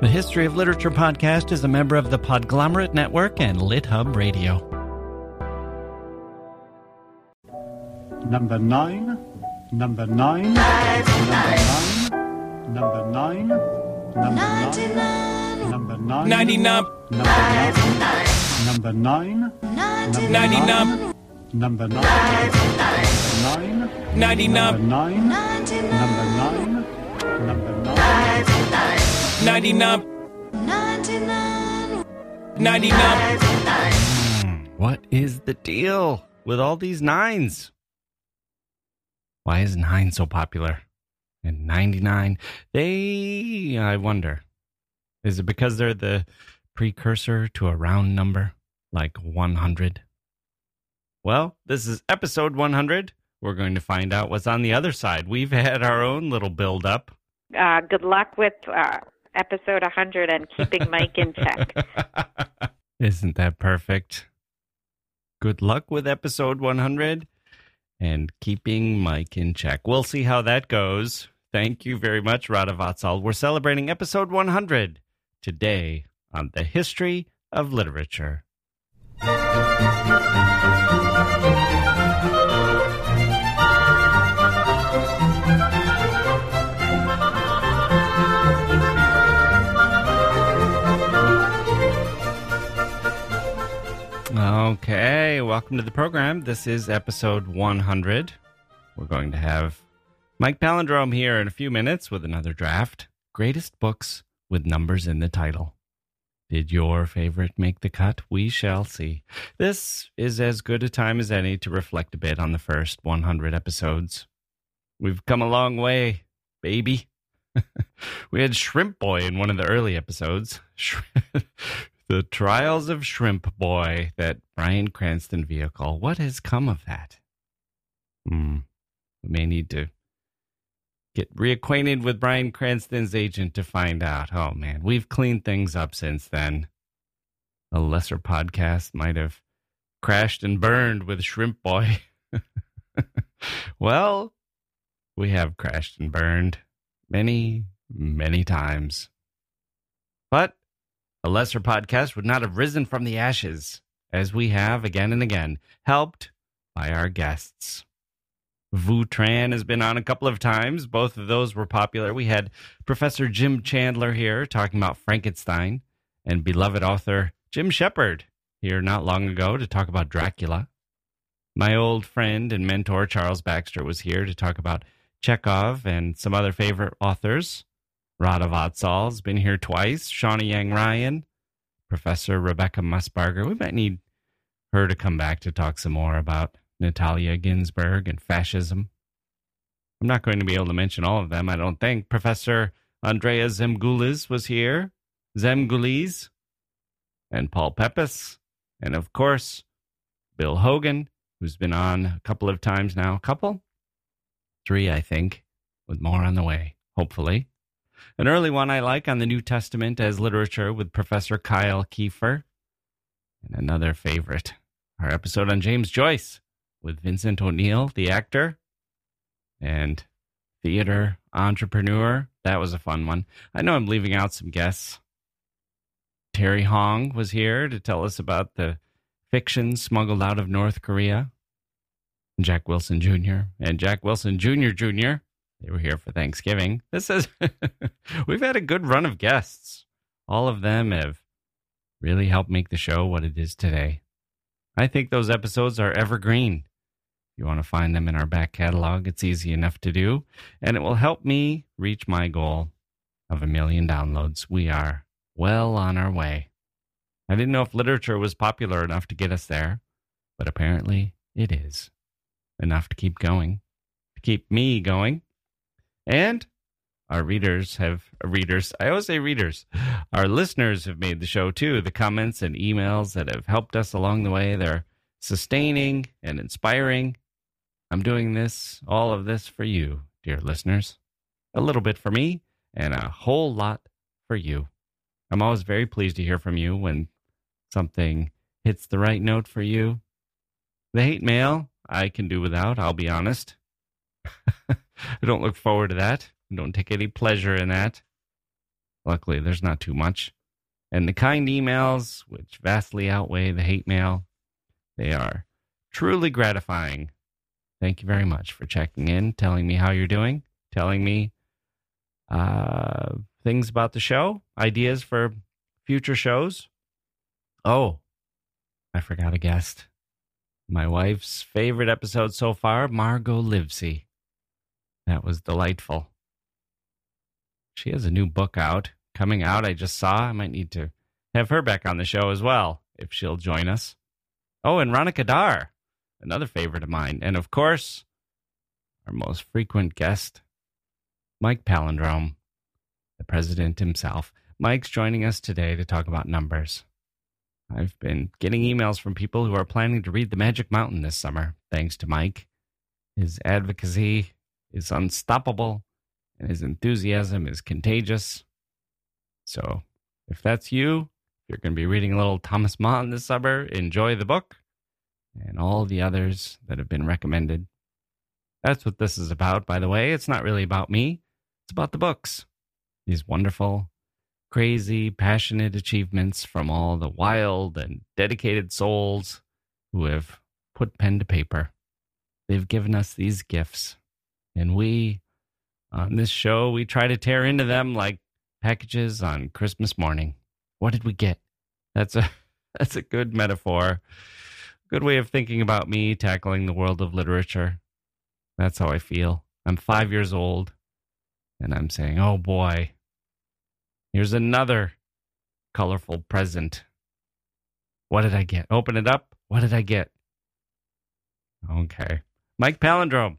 The History of Literature podcast is a member of the Podglomerate Network and LitHub Radio. Number nine, number nine, number nine, number nine, number nine, number nine, 99, number nine, number nine, 99, number nine, nine, 99, 99, 99. What is the deal with all these nines? Why is nine so popular? And 99, they, I wonder, is it because they're the precursor to a round number like 100? Well, this is episode 100. We're going to find out what's on the other side. We've had our own little build up. Uh, good luck with uh, episode 100 and keeping Mike in check. Isn't that perfect? Good luck with episode 100 and keeping Mike in check. We'll see how that goes. Thank you very much, Radha Vatsal. We're celebrating episode 100 today on the history of literature. Okay, welcome to the program. This is episode 100. We're going to have Mike Palindrome here in a few minutes with another draft. Greatest books with numbers in the title. Did your favorite make the cut? We shall see. This is as good a time as any to reflect a bit on the first 100 episodes. We've come a long way, baby. we had Shrimp Boy in one of the early episodes. the Trials of Shrimp Boy, that Bryan Cranston vehicle. What has come of that? Hmm. We may need to get reacquainted with Bryan Cranston's agent to find out. Oh man, we've cleaned things up since then. A lesser podcast might have crashed and burned with Shrimp Boy. well, we have crashed and burned many, many times. But a lesser podcast would not have risen from the ashes, as we have again and again, helped by our guests. Vu Tran has been on a couple of times. Both of those were popular. We had Professor Jim Chandler here talking about Frankenstein, and beloved author Jim Shepard here not long ago to talk about Dracula. My old friend and mentor Charles Baxter was here to talk about Chekhov and some other favorite authors. Radha Vatsal's been here twice. Shawna Yang Ryan, Professor Rebecca Messbarger. We might need her to come back to talk some more about Natalia Ginzburg and fascism. I'm not going to be able to mention all of them, I don't think. Professor Andrea Zemgulys was here. Zemgulys. And Paul Pepys. And of course, Bill Hogan, who's been on a couple of times now. A couple? Three, I think, with more on the way, hopefully. An early one I like on the New Testament as literature with Professor Kyle Keefer. And another favorite, our episode on James Joyce with Vincent O'Neill, the actor and theater entrepreneur. That was a fun one. I know I'm leaving out some guests. Terry Hong was here to tell us about the fiction smuggled out of North Korea. Jack Wilson Jr. and Jack Wilson Jr. Jr. They were here for Thanksgiving. This is, we've had a good run of guests. All of them have really helped make the show what it is today. I think those episodes are evergreen. If you want to find them in our back catalog, it's easy enough to do, and it will help me reach my goal of a million downloads. We are well on our way. I didn't know if literature was popular enough to get us there, but apparently it is enough to keep going, to keep me going. And our readers have readers. I always say readers. Our listeners have made the show too. The comments and emails that have helped us along the way, they're sustaining and inspiring. I'm doing this, all of this for you, dear listeners. A little bit for me and a whole lot for you. I'm always very pleased to hear from you when something hits the right note for you. The hate mail, I can do without, I'll be honest. I don't look forward to that. I don't take any pleasure in that. Luckily, there's not too much. And the kind emails, which vastly outweigh the hate mail, they are truly gratifying. Thank you very much for checking in, telling me how you're doing, telling me uh, things about the show, ideas for future shows. Oh, I forgot a guest. My wife's favorite episode so far, Margot Livesey. That was delightful. She has a new book out, coming out. I just saw. I might need to have her back on the show as well, if she'll join us. Oh, and Ronica Dar, another favorite of mine. And of course, our most frequent guest, Mike Palindrome, the president himself. Mike's joining us today to talk about numbers. I've been getting emails from people who are planning to read The Magic Mountain this summer, thanks to Mike. His advocacy is unstoppable, and his enthusiasm is contagious. So, if that's you, you're going to be reading a little Thomas Mann this summer, enjoy the book and all the others that have been recommended. That's what this is about, by the way. It's not really about me, it's about the books. These wonderful, crazy, passionate achievements from all the wild and dedicated souls who have put pen to paper. They've given us these gifts, and we, on this show, we try to tear into them like packages on Christmas morning. What did we get? That's a that's a good metaphor. Good way of thinking about me tackling the world of literature. That's how I feel. I'm 5 years old and I'm saying, "Oh boy. Here's another colorful present. What did I get? Open it up. What did I get?" Okay. Mike Palindrome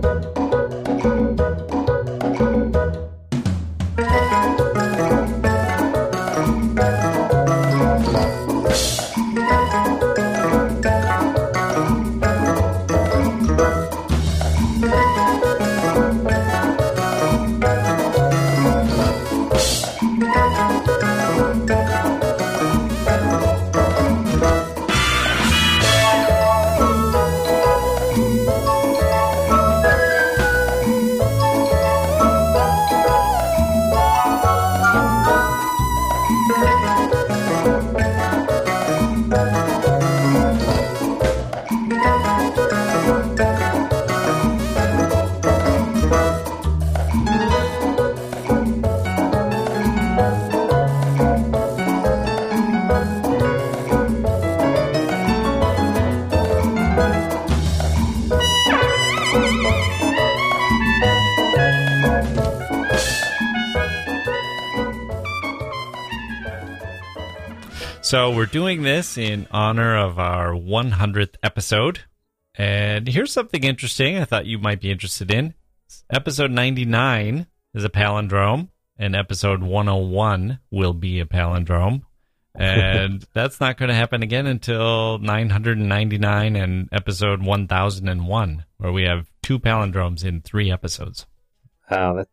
So we're doing this in honor of our 100th episode. And here's something interesting I thought you might be interested in. Episode 99 is a palindrome, and episode 101 will be a palindrome. And that's not going to happen again until 999 and episode 1001, where we have two palindromes in three episodes. Wow, that,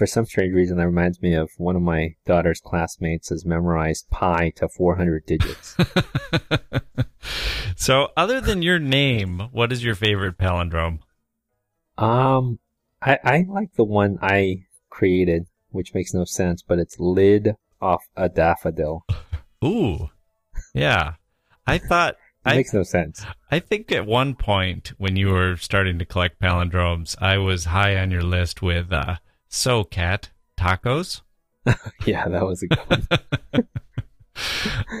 for some strange reason, that reminds me of one of my daughter's classmates has memorized pi to 400 digits. so, other than your name, what is your favorite palindrome? um, I, I like the one I created, which makes no sense, but it's lid off a daffodil. Ooh. Yeah. I thought It I makes no sense. I think at one point when you were starting to collect palindromes, I was high on your list with uh so cat tacos. Yeah, that was a good one.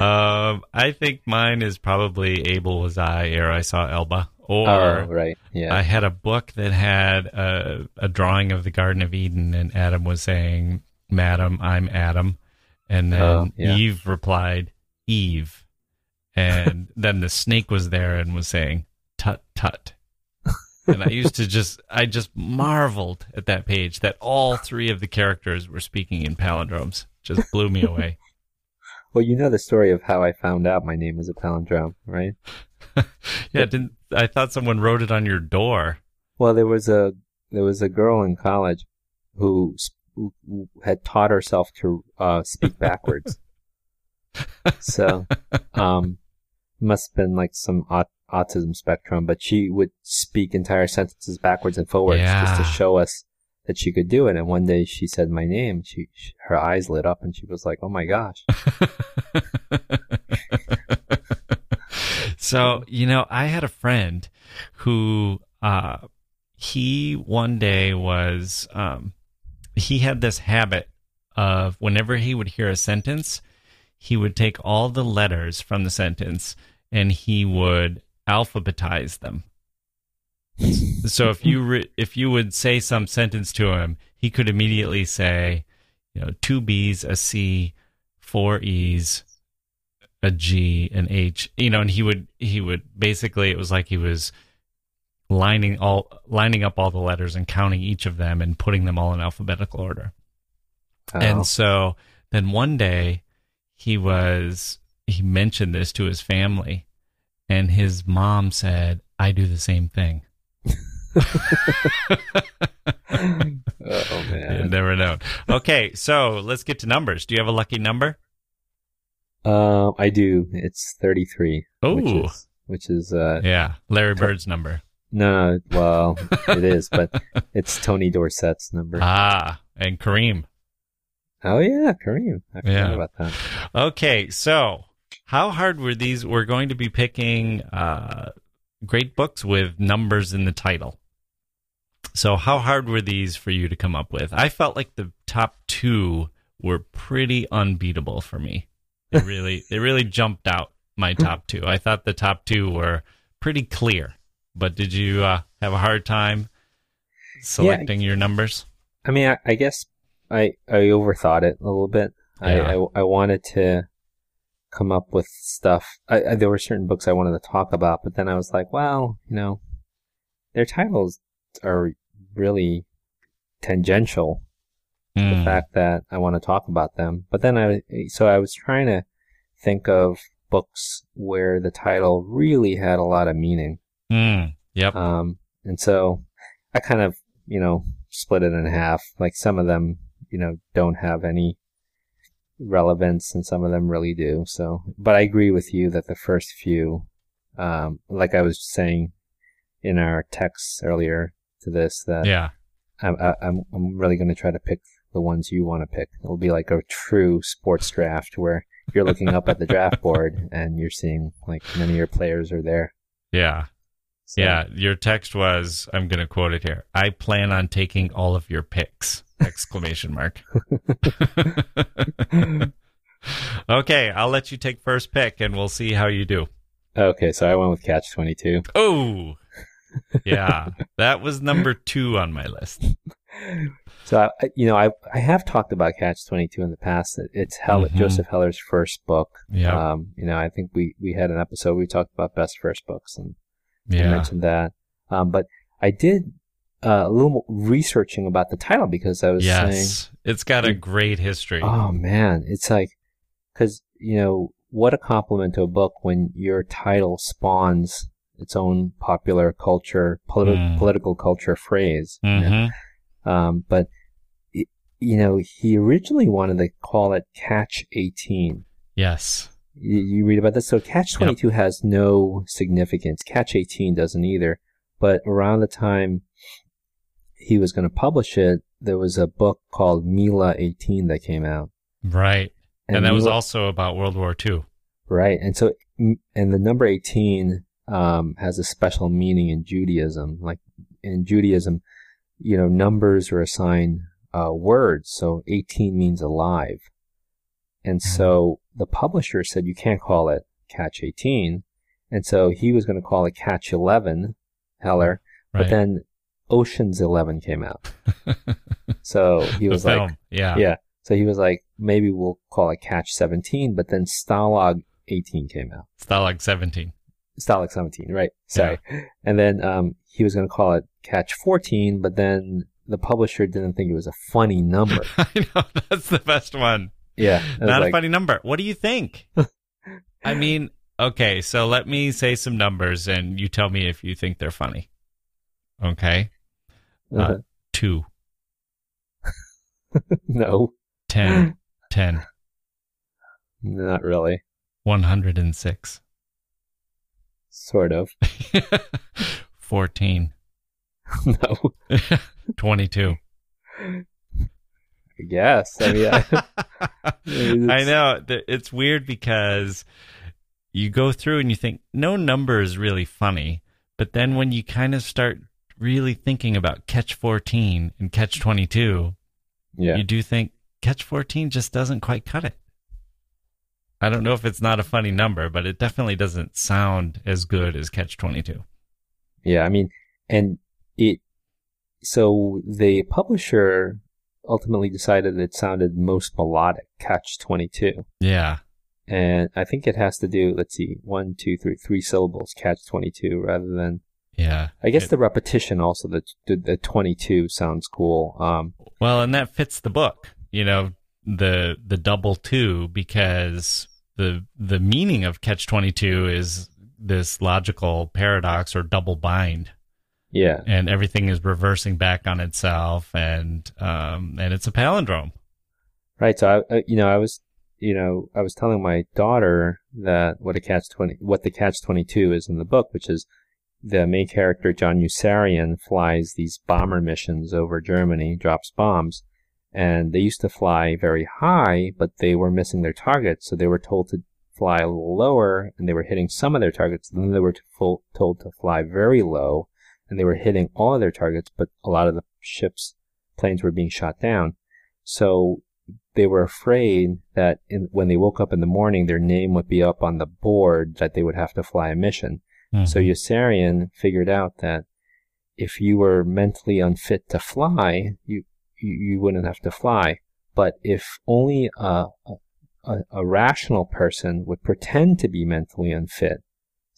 um I think mine is probably Abel was I ere I saw Elba. Or oh, right. Yeah. I had a book that had a, a drawing of the Garden of Eden, and Adam was saying, "Madam, I'm Adam," and then Oh, yeah. Eve replied, "Eve," and then the snake was there and was saying, "Tut tut." And I used to just, I just marveled at that page that all three of the characters were speaking in palindromes. Just blew me away. well, you know the story of how I found out my name was a palindrome, right? yeah, didn't I thought someone wrote it on your door? Well, there was a there was a girl in college who, who who had taught herself to uh, speak backwards. so, um, must have been like some aut- autism spectrum, but she would speak entire sentences backwards and forwards just to show us that she could do it. And one day she said my name. She, she her eyes lit up and she was like, "Oh my gosh!" so you know i had a friend who uh he one day was um he had this habit of whenever he would hear a sentence he would take all the letters from the sentence and he would alphabetize them so if you re- if you would say some sentence to him he could immediately say you know two b's a c four e's a G, an H, you know, and he would he would basically it was like he was lining all lining up all the letters and counting each of them and putting them all in alphabetical order. Oh. And so then one day he was he mentioned this to his family and his mom said, "I do the same thing." oh You man. never know. Okay, so let's get to numbers. Do you have a lucky number? Um, I do. It's thirty three. Which is, which is uh, Yeah, Larry Bird's number. no, well, it is, but it's Tony Dorsett's number. Ah, and Kareem. oh yeah, Kareem. I forgot Yeah. about that. Okay, so how hard were these? We're going to be picking uh, great books with numbers in the title. So, how hard were these for you to come up with? I felt like the top two were pretty unbeatable for me. They really, they really jumped out my top two. I thought the top two were pretty clear. But did you uh, have a hard time selecting your numbers? I mean, I, I guess I I overthought it a little bit. I, I I wanted to come up with stuff. I, I, there were certain books I wanted to talk about, but then I was like, well, you know, their titles are really tangential the Hmm. fact that I want to talk about them. But then I, so I was trying to think of books where the title really had a lot of meaning. Hmm. Yep. Um, and so I kind of, you know, split it in half. Like some of them, you know, don't have any relevance and some of them really do. So, but I agree with you that the first few, um, like I was saying in our texts earlier to this, that yeah. I'm, I- I'm, I'm really going to try to pick the ones you want to pick. It'll be like a true sports draft where you're looking up at the draft board and you're seeing like many of your players are there. Yeah. So, Yeah, your text was I'm going to quote it here. I plan on taking all of your picks. Exclamation mark. okay, I'll let you take first pick and we'll see how you do. Okay, so I went with Catch 22. Oh. Yeah, that was number 2 on my list. So, I, you know, I I have talked about Catch 22 in the past. It- It's Hell, Mhm. Joseph Heller's first book. Yeah. Um, you know, I think we, we had an episode we talked about best first books and I Yeah. mentioned that. Um, but I did uh, a little researching about the title because I was saying, It's got a great history. Oh man, it's like because you know what a compliment to a book when your title spawns its own popular culture, politi- Mm. political culture phrase. you know? Um, but y- you know, he originally wanted to call it Catch 18. Yes. You, you read about this. So Catch 22 has no significance. Catch 18 doesn't either. But around the time he was going to publish it, there was a book called Mila 18 that came out. Right. And, that was also about World War II. Right. And so, and the number 18 um, has a special meaning in Judaism. Like in Judaism, you know, numbers are assigned uh, words. So 18 means alive. And so the publisher said you can't call it Catch 18. And so he was going to call it Catch 11, Heller. Right. But then Ocean's 11 came out. So he was like, film. yeah. yeah. So he was like, maybe we'll call it Catch 17, but then Stalag 18 came out. Stalag 17. Stalag 17, right. Sorry. And then um, he was going to call it Catch 14, but then the publisher didn't think it was a funny number. I know. That's the best one. Yeah. Not like... a funny number. What do you think? I mean, okay, so let me say some numbers and you tell me if you think they're funny. Okay. Uh, uh-huh. Uh, two. no. Ten. Ten. Not really. 106. Sort of. 14. No. 22 guess. I mean, I, I know it's weird because you go through and you think no number is really funny, but then when you kind of start really thinking about catch 14 and catch 22, yeah. you do think catch 14 just doesn't quite cut it. I don't know if it's not a funny number, but it definitely doesn't sound as good as catch 22. Yeah, I mean, and it, so the publisher ultimately decided it sounded most melodic, Catch 22. Yeah. And I think it has to do, let's see, one, two, three, three syllables, Catch 22, rather than, Yeah. I guess It- the repetition also, the, the, the 22 sounds cool. Um, Well, and that fits the book, you know, the the double two because the the meaning of catch 22 is this logical paradox or double bind yeah. and everything is reversing back on itself and um and it's a palindrome. Right. So I, uh, you know, I was, you know, I was telling my daughter that what a catch twenty, what the catch twenty two is in the book, which is the main character John Yossarian flies these bomber missions over Germany, drops bombs, and they used to fly very high, but they were missing their targets, so they were told to fly a little lower, and they were hitting some of their targets. Then they were to full, told to fly very low, and they were hitting all of their targets, but a lot of the ships, planes were being shot down. So they were afraid that in, when they woke up in the morning, their name would be up on the board that they would have to fly a mission. So mm-hmm. Yossarian figured out that if you were mentally unfit to fly, you you, you wouldn't have to fly. But if only a, a a rational person would pretend to be mentally unfit,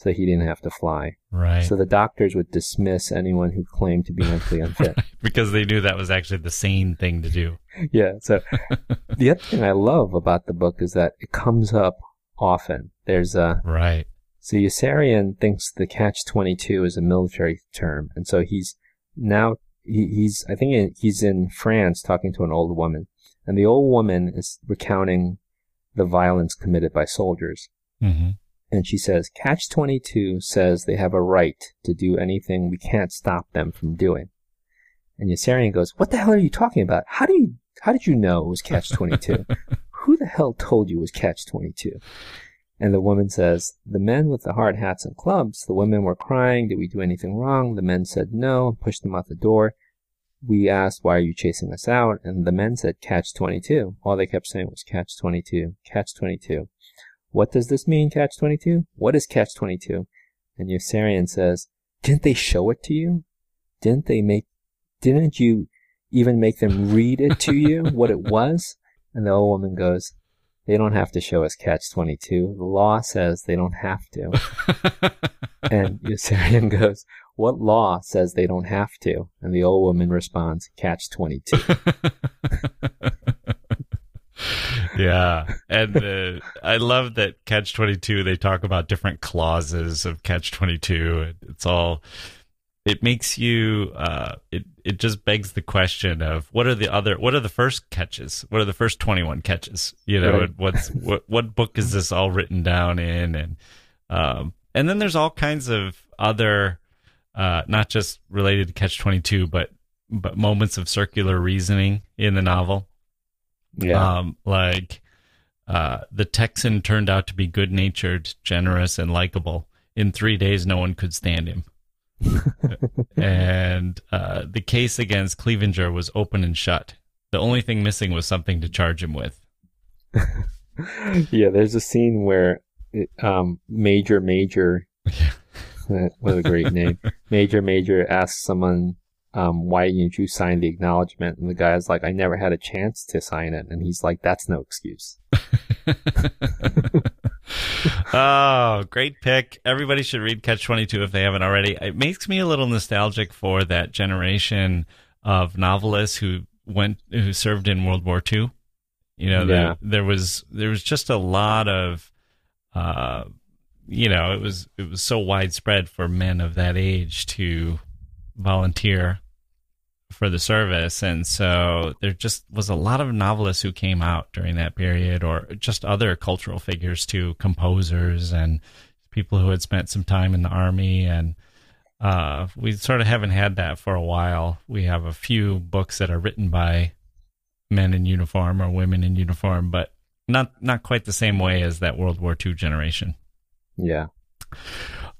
so he didn't have to fly, right. so the doctors would dismiss anyone who claimed to be mentally unfit. because they knew that was actually the sane thing to do. yeah. So the other thing I love about the book is that it comes up often. There's a Right. so Yossarian thinks the catch twenty two is a military term, and so he's now he, he's I think he's in France talking to an old woman, and the old woman is recounting the violence committed by soldiers, hmm and she says catch twenty two says they have a right to do anything we can't stop them from doing, and Yossarian goes, "What the hell are you talking about? How do you how did you know it was catch twenty two? Who the hell told you it was catch twenty two? And the woman says, The men with the hard hats and clubs, the women were crying, Did we do anything wrong? The men said no, and pushed them out the door. We asked, Why are you chasing us out? And the men said, Catch 22. All they kept saying was, Catch 22, Catch 22. What does this mean, Catch 22? What is Catch 22? And Yossarian says, Didn't they show it to you? Didn't they make, didn't you even make them read it to you, what it was? And the old woman goes, they don't have to show us catch 22. The law says they don't have to. and Yossarian goes, what law says they don't have to? And the old woman responds, catch 22. yeah. And uh, I love that Catch 22, they talk about different clauses of Catch 22. It's all, it makes you, uh, it, it just begs the question of what are the other, what are the first catches? What are the first 21 catches? You know, Right. what's, what, what book is this all written down in? And, um, and then there's all kinds of other, uh, not just related to Catch 22, but but moments of circular reasoning in the novel. Yeah. Um, like uh, the Texan turned out to be good natured, generous, and likable. In three days, no one could stand him. and uh, the case against Clevenger was open and shut. The only thing missing was something to charge him with. yeah, there's a scene where it, um, Major Major, what a great name, Major Major asks someone, um, why didn't you sign the acknowledgement? And the guy's like, I never had a chance to sign it. And he's like, that's no excuse. oh, great pick. Everybody should read Catch 22 if they haven't already. It makes me a little nostalgic for that generation of novelists who went who served in World War II. You know, Yeah. there, there was there was just a lot of uh you know, it was it was so widespread for men of that age to volunteer for the service. And so there just was a lot of novelists who came out during that period or just other cultural figures too composers and people who had spent some time in the army. And uh, we sort of haven't had that for a while. We have a few books that are written by men in uniform or women in uniform but not not quite the same way as that world war ii generation. Yeah.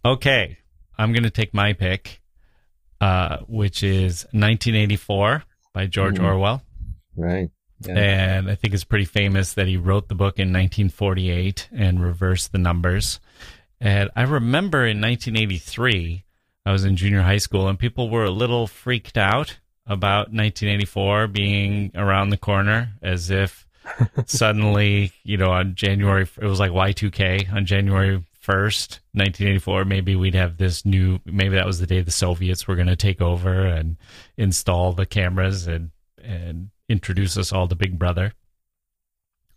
Okay, I'm going to take my pick, uh, which is 1984 by George Mhm. Orwell. Right. Yeah. And I think it's pretty famous that he wrote the book in 1948 and reversed the numbers. And I remember in 1983, I was in junior high school and people were a little freaked out about 1984 being around the corner as if suddenly, you know, on January, it was like Y2K on January 1st, 1984, maybe we'd have this new, maybe that was the day the Soviets were going to take over and install the cameras and, and introduce us all to Big Brother.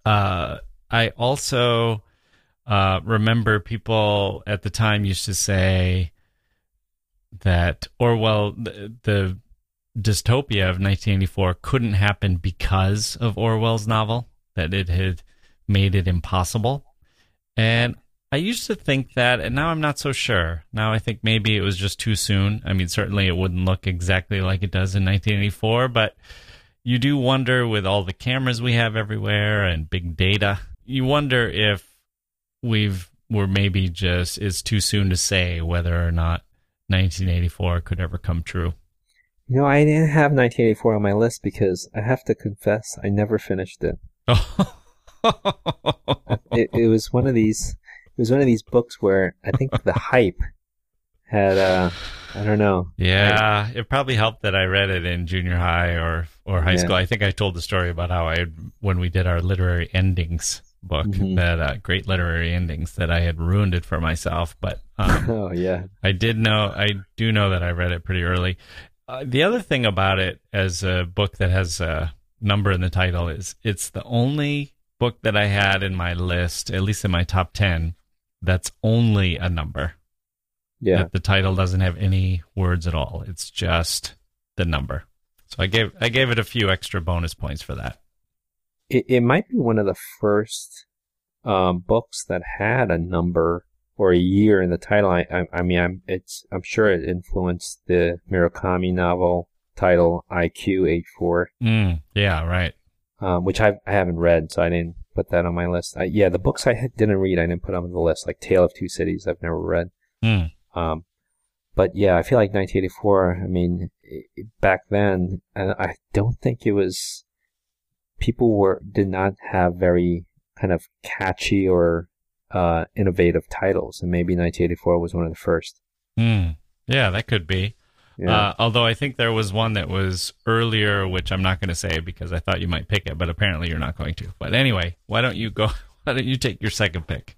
Uh, I also uh, remember people at the time used to say that Orwell, the, the dystopia of 1984 couldn't happen because of Orwell's novel, that it had made it impossible. And I used to think that, and now I'm not so sure. Now I think maybe it was just too soon. I mean, certainly it wouldn't look exactly like it does in 1984, but you do wonder with all the cameras we have everywhere and big data, you wonder if we've, we're maybe just, it's too soon to say whether or not 1984 could ever come true. You know, I didn't have 1984 on my list because I have to confess, I never finished it. It, it was one of these, it was one of these books where I think the hype had, uh, I don't know. Yeah, it probably helped that I read it in junior high or or high Yeah. school. I think I told the story about how I when we did our literary endings book, Mhm. that uh, great literary endings, that I had ruined it for myself. But um, Oh yeah, I did know, I do know that I read it pretty early. Uh, the other thing about it, as a book that has a number in the title, is it's the only book that I had in my list, at least in my top ten, that's only a number yeah. that the title doesn't have any words at all. It's just the number. So I gave I gave it a few extra bonus points for that. It it might be one of the first um, books that had a number or a year in the title. I I, I mean, I'm it's I'm sure it influenced the Murakami novel title 1Q84, Mm, yeah, right. um, which I I haven't read, so I didn't put that on my list. I, yeah, the books I didn't read, I didn't put on the list, like Tale of Two Cities. I've never read. Mm, Um, but yeah, I feel like 1984. I mean, back then, I don't think it was. People were did not have very kind of catchy or uh, innovative titles, and maybe 1984 was one of the first. mm. Yeah, that could be. Yeah. Uh, although I think there was one that was earlier, which I'm not going to say because I thought you might pick it, but apparently you're not going to. But anyway, why don't you go? Why don't you take your second pick?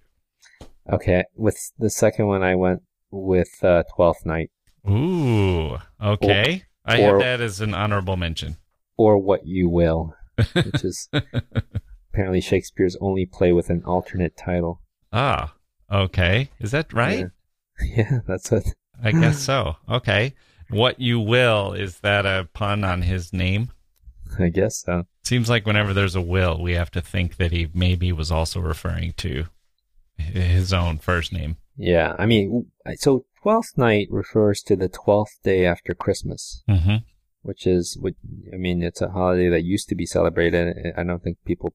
okay, with the second one, I went with uh, Twelfth Night, Ooh, okay. I or- have that as an honorable mention. or What You Will, which is apparently Shakespeare's only play with an alternate title. Ah, okay. Is that right? Yeah, yeah that's what. I guess so. Okay. What you will is that a pun on his name? I guess so. Seems like whenever there's a will, we have to think that he maybe was also referring to his own first name. Yeah, I mean, so Twelfth Night refers to the twelfth day after Christmas, Mm-hmm. which is what I mean. It's a holiday that used to be celebrated. I don't think people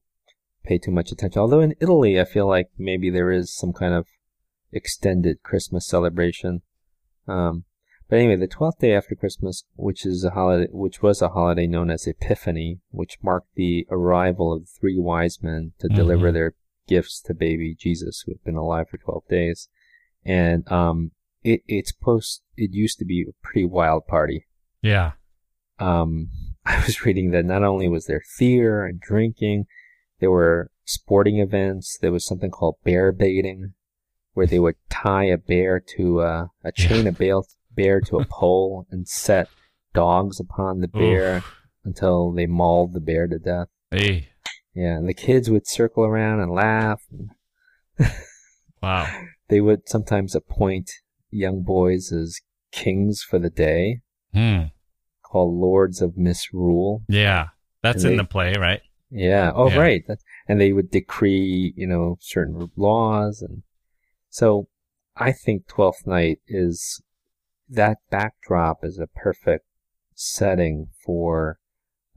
pay too much attention. Although in Italy, I feel like maybe there is some kind of extended Christmas celebration. Um, but anyway, the twelfth day after Christmas, which is a holiday, which was a holiday known as Epiphany, which marked the arrival of the three wise men to Mhm. deliver their gifts to baby Jesus, who had been alive for twelve days, and um, it it's post. It used to be a pretty wild party. Yeah. Um, I was reading that not only was there theater and drinking, there were sporting events. There was something called bear baiting, where they would tie a bear to uh, a chain of bear, bear to a pole and set dogs upon the bear until they mauled the bear to death. Hey. Yeah, and the kids would circle around and laugh. Wow. They would sometimes appoint young boys as kings for the day, Hmm. called lords of misrule. Yeah. That's And in they- the play, right? Yeah. Oh, Yeah. right. And they would decree, you know, certain laws, and so I think Twelfth Night is that backdrop is a perfect setting for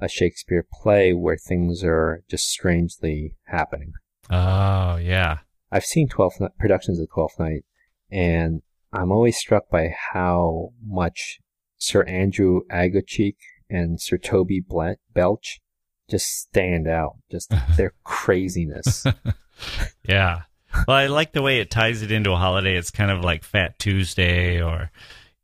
a Shakespeare play where things are just strangely happening. Oh, yeah. I've seen Twelfth Night, productions of Twelfth Night, and I'm always struck by how much Sir Andrew Aguecheek and Sir Toby Belch just stand out. Just their craziness. Yeah. Well, I like the way it ties it into a holiday. It's kind of like Fat Tuesday or,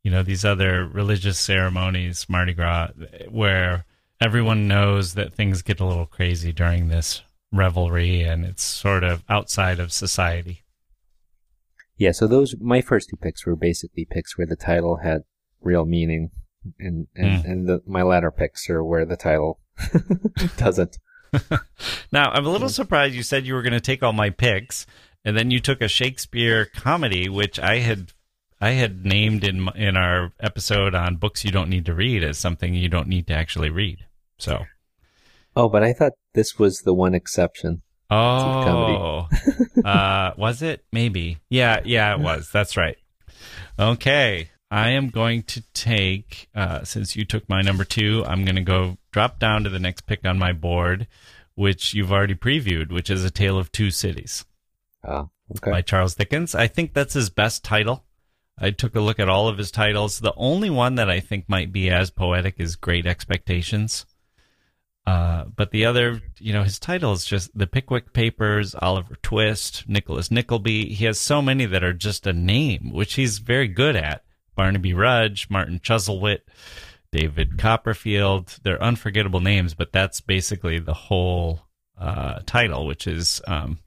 you know, these other religious ceremonies, Mardi Gras, where everyone knows that things get a little crazy during this revelry and it's sort of outside of society. yeah, so those my first two picks were basically picks where the title had real meaning, and and, Mm. and the, my latter picks are where the title doesn't. Now, I'm a little surprised you said you were going to take all my picks and then you took a Shakespeare comedy, which I had. I had named in in our episode on books you don't need to read as something you don't need to actually read. So, Oh, but I thought this was the one exception. Oh, uh, was it? Maybe. Yeah, yeah, it was. That's right. Okay, I am going to take. Uh, since you took my number two, I'm going to go drop down to the next pick on my board, which you've already previewed, which is A Tale of Two Cities Oh, okay. by Charles Dickens. I think that's his best title. I took a look at all of his titles. The only one that I think might be as poetic is Great Expectations. Uh, but the other, you know, his title is just The Pickwick Papers, Oliver Twist, Nicholas Nickleby. He has so many that are just a name, which he's very good at. Barnaby Rudge, Martin Chuzzlewit, David Copperfield. They're unforgettable names, but that's basically the whole uh, title, which is um,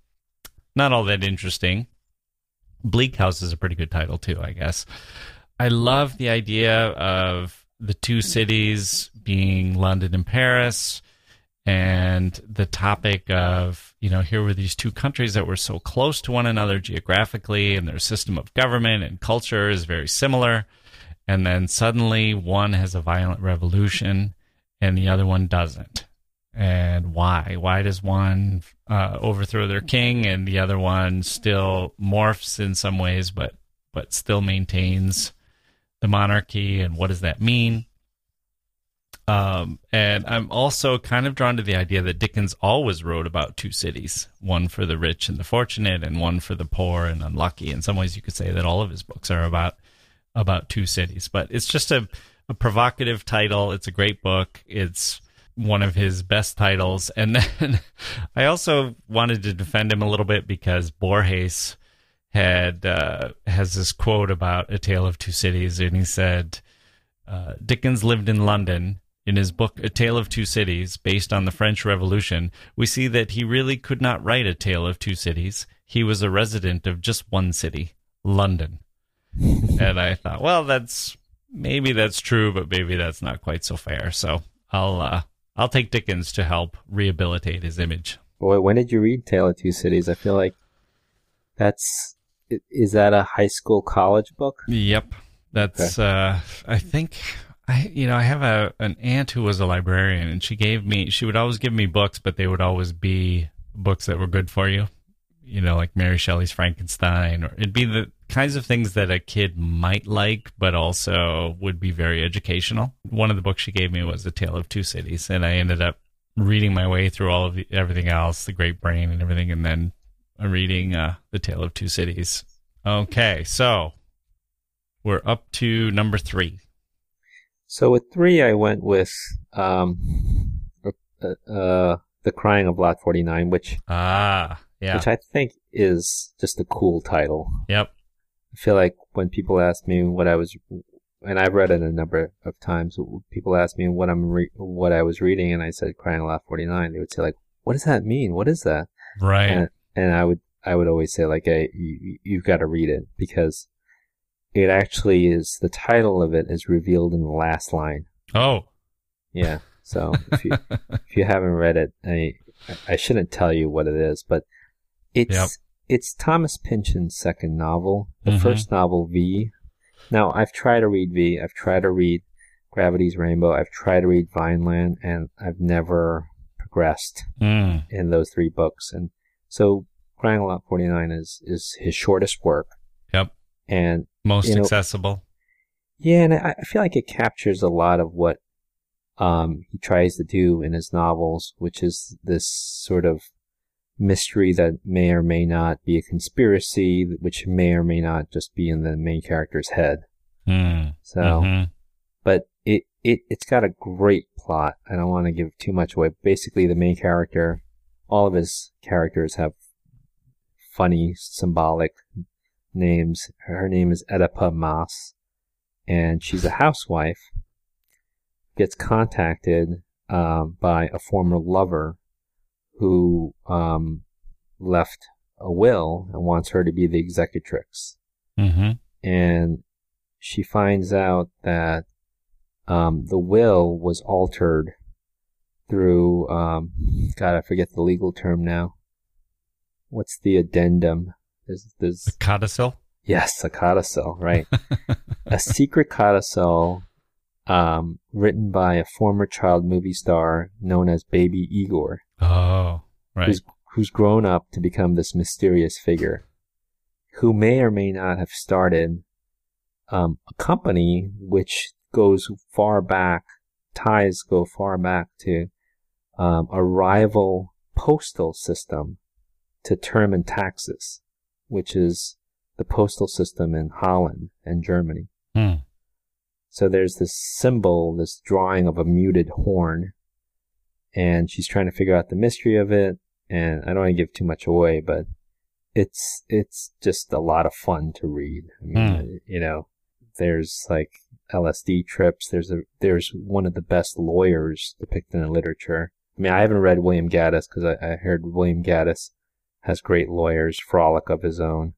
not all that interesting. Bleak House is a pretty good title too, I guess. I love the idea of the two cities being London and Paris and the topic of, you know, here were these two countries that were so close to one another geographically and their system of government and culture is very similar. And then suddenly one has a violent revolution and the other one doesn't. And why? Why does one uh, overthrow their king and the other one still morphs in some ways, but but still maintains the monarchy? And what does that mean? Um, and I'm also kind of drawn to the idea that Dickens always wrote about two cities, one for the rich and the fortunate, and one for the poor and unlucky. In some ways, you could say that all of his books are about about two cities. But it's just a, a provocative title. It's a great book. It's one of his best titles. And then I also wanted to defend him a little bit because Borges had uh, has this quote about A Tale of Two Cities, and he said uh, Dickens lived in London. In his book A Tale of Two Cities, based on the French Revolution, we see that he really could not write a tale of two cities. He was a resident of just one city, London. and I thought, well, that's maybe that's true, but maybe that's not quite so fair. So I'll uh, I'll take Dickens to help rehabilitate his image. Boy, when did you read Tale of Two Cities? I feel like that's is that a high school college book? Yep, that's. Uh, I think I you know I have a an aunt who was a librarian, and she gave me she would always give me books, but they would always be books that were good for you. You know, like Mary Shelley's Frankenstein, or it'd be the kinds of things that a kid might like, but also would be very educational. One of the books she gave me was A Tale of Two Cities, and I ended up reading my way through all of the, everything else, The Great Brain and everything, and then reading uh, The Tale of Two Cities. Okay, so we're up to number three. So with three, I went with um, uh, uh, the Crying of Lot Forty Nine, which Ah, yeah. which I think is just a cool title. Yep. I feel like when people ask me what I was, and I've read it a number of times, people ask me what I'm re- what I was reading, and I said Crying Forty Nine. They would say like, "What does that mean? What is that?" Right. And, and I would I would always say like, "Hey, you, you've got to read it because it actually is the title of it is revealed in the last line." oh. Yeah. So if you if you haven't read it, I I shouldn't tell you what it is, but it's Yep. It's Thomas Pynchon's second novel. The Mhm. first novel, V. Now I've tried to read V. I've tried to read Gravity's Rainbow. I've tried to read Vineland, and I've never progressed Mm. in those three books. And so, Crying Lot Forty Nine is is his shortest work, Yep. and Most You know- accessible. yeah, and I, I feel like it captures a lot of what um, he tries to do in his novels, which is this sort of mystery that may or may not be a conspiracy, which may or may not just be in the main character's head. Mm. So, Mhm. but it, it, it's got a great plot. I don't want to give too much away. Basically, the main character, all of his characters have funny, symbolic names. Her name is Oedipa Maas, and she's a housewife. Gets contacted um, by a former lover who um, left a will and wants her to be the executrix Mhm. and she finds out that um, the will was altered through um, God, I forget the legal term now. What's the addendum? There's, there's Codicil. yes, a codicil, right? a secret codicil um, written by a former child movie star known as Baby Igor Oh, right. who's who's grown up to become this mysterious figure, who may or may not have started um, a company which goes far back, ties go far back to um, a rival postal system to Thurn and Taxis, which is the postal system in Holland and Germany. Hmm. So there's this symbol, this drawing of a muted horn, and she's trying to figure out the mystery of it. And I don't want to give too much away, but it's it's just a lot of fun to read. I mean, Hmm. you know, there's like LSD trips. There's a there's one of the best lawyers depicted in literature. I mean, I haven't read William Gaddis because I, I heard William Gaddis has great lawyers, frolic of his own.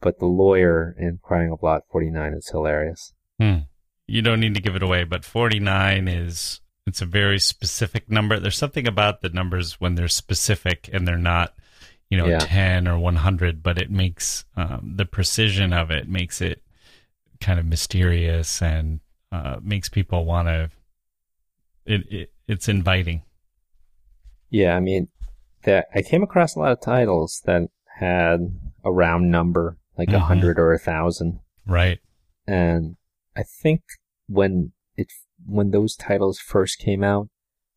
But the lawyer in Crying of Lot 49 is hilarious. Hmm. You don't need to give it away, but 49 is it's a very specific number. There's something about the numbers when they're specific and they're not, you know, Yeah. 10 or 100, but it makes um, the precision of it makes it kind of mysterious and uh, makes people want to. It, it it's inviting. Yeah, I mean, that I came across a lot of titles that had a round number, like a Mhm. hundred or a thousand, Right. and I think when when those titles first came out,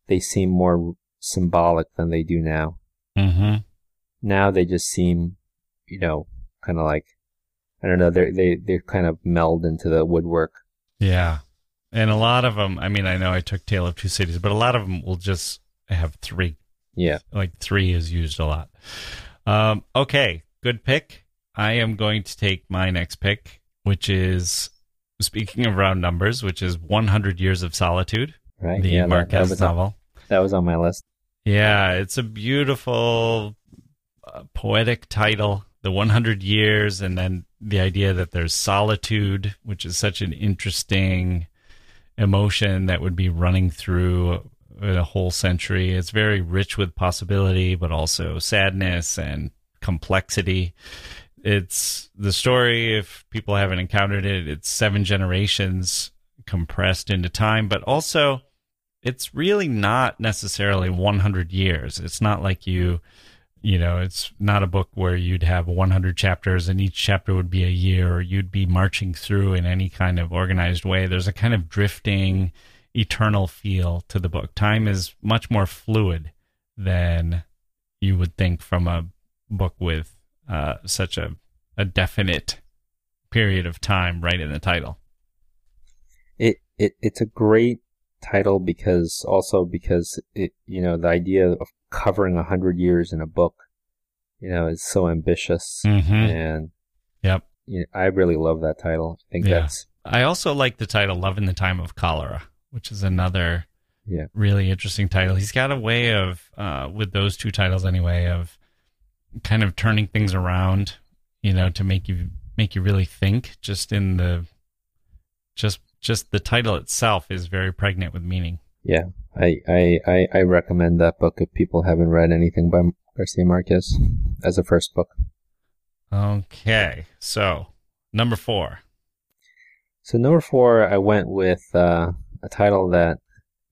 they seemed more symbolic than they do now. Mm-hmm. Now they just seem, you know, kind of like I don't know, they they they kind of meld into the woodwork. Yeah. And a lot of them, I mean, I know I took Tale of Two Cities, but a lot of them will just have three. Yeah, Like three is used a lot. Um, okay. Good pick. I am going to take my next pick, which is, speaking of round numbers, which is 100 Years of Solitude, right. the yeah, that- that, Marquez was on, novel. that was on my list. Yeah, it's a beautiful, uh, poetic title. The 100 years, and then the idea that there's solitude, which is such an interesting emotion that would be running through a whole century. It's very rich with possibility, but also sadness and complexity. It's the story, if people haven't encountered it, it's seven generations compressed into time, but also it's really not necessarily 100 years. It's not like you you know, it's not a book where you'd have 100 chapters and each chapter would be a year or you'd be marching through in any kind of organized way. There's a kind of drifting, eternal feel to the book. Time is much more fluid than you would think from a book with uh, such a, a definite period of time right in the title. It, it it's a great title because also because it you know the idea of covering a hundred years in a book, you know, is so ambitious Mm-hmm. and Yep. you know, I really love that title. I think Yeah. that's I also like the title Love in the Time of Cholera, which is another Yeah. really interesting title. He's got a way of, uh, with those two titles anyway, of kind of turning things around, you know, to make you make you really think. Just in the, just just the title itself is very pregnant with meaning. yeah. I, I, I, I recommend that book if people haven't read anything by Garcia Marquez as a first book. Okay, so number four. So number four, I went with uh, a title that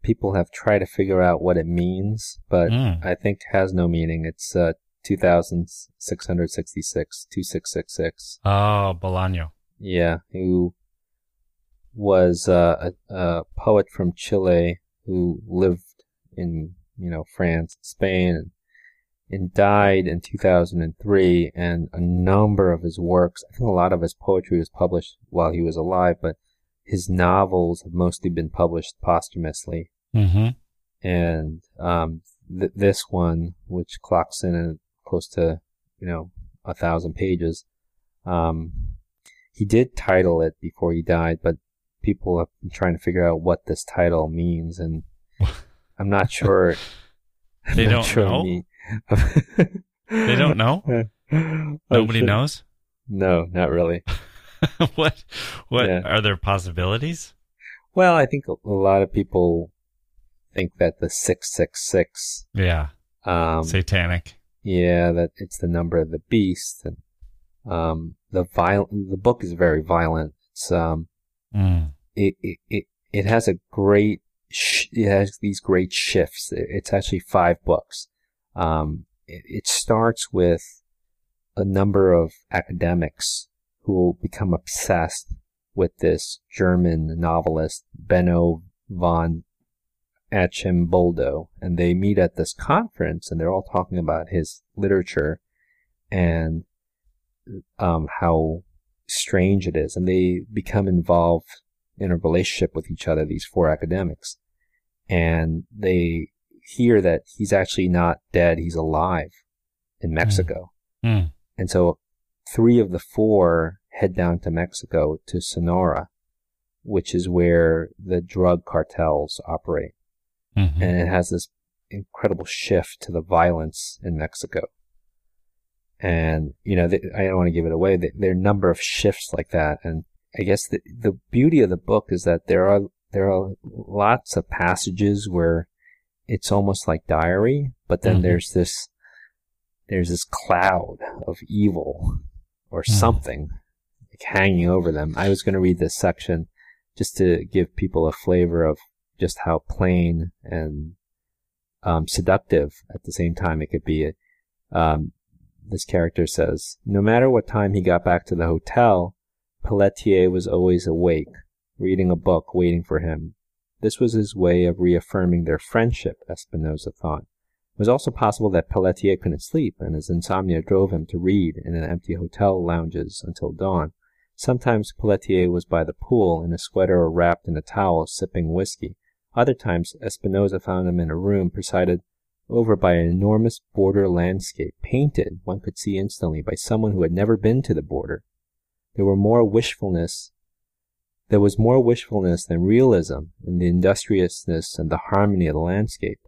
people have tried to figure out what it means, but Mm. I think has no meaning. It's uh, 2666, 2666. Oh, Bolaño. Yeah, who was uh, a, a poet from Chile who lived in, you know, France, Spain, and, and died in 2003. And a number of his works, I think a lot of his poetry was published while he was alive, but his novels have mostly been published posthumously. Mm-hmm. And um, th- this one, which clocks in at close to, you know, a thousand pages, um, he did title it before he died, but people have been trying to figure out what this title means, and I'm not sure. I'm They not don't sure know? me- They don't know. Nobody sure- knows. No, not really. what? What Yeah. are there possibilities? Well, I think a a lot of people think that the six six six, Yeah, um, satanic. Yeah, that it's the number of the beast, and um, the violent. The book is very violent. It's um, Mm. it it it, it has a great. Sh- it has these great shifts. It- It's actually five books. Um, it, it starts with a number of academics who will become obsessed with this German novelist Benno von Archimboldi, and they meet at this conference, and they're all talking about his literature and um, how strange it is, and they become involved in a relationship with each other. These four academics, and they hear that he's actually not dead; he's alive in Mexico. Mm. And so three of the four head down to Mexico to Sonora, which is where the drug cartels operate. Mhm. And it has this incredible shift to the violence in Mexico. And, you know, th I don't want to give it away. Th there are a number of shifts like that. And I guess the, the beauty of the book is that there are, there are lots of passages where it's almost like diary, but then Mhm. there's this, there's this cloud of evil or Mhm. something like hanging over them. I was going to read this section just to give people a flavor of just how plain and um, seductive at the same time it could be. Um, this character says, no matter what time he got back to the hotel, Pelletier was always awake, reading a book, waiting for him. This was his way of reaffirming their friendship, Espinoza thought. It was also possible that Pelletier couldn't sleep, and his insomnia drove him to read in an empty hotel lounges until dawn. Sometimes Pelletier was by the pool in a sweater or wrapped in a towel, sipping whiskey. Other times, Espinoza found him in a room presided over by an enormous border landscape, painted, one could see instantly, by someone who had never been to the border. There were more wishfulness there was more wishfulness than realism in the industriousness and the harmony of the landscape.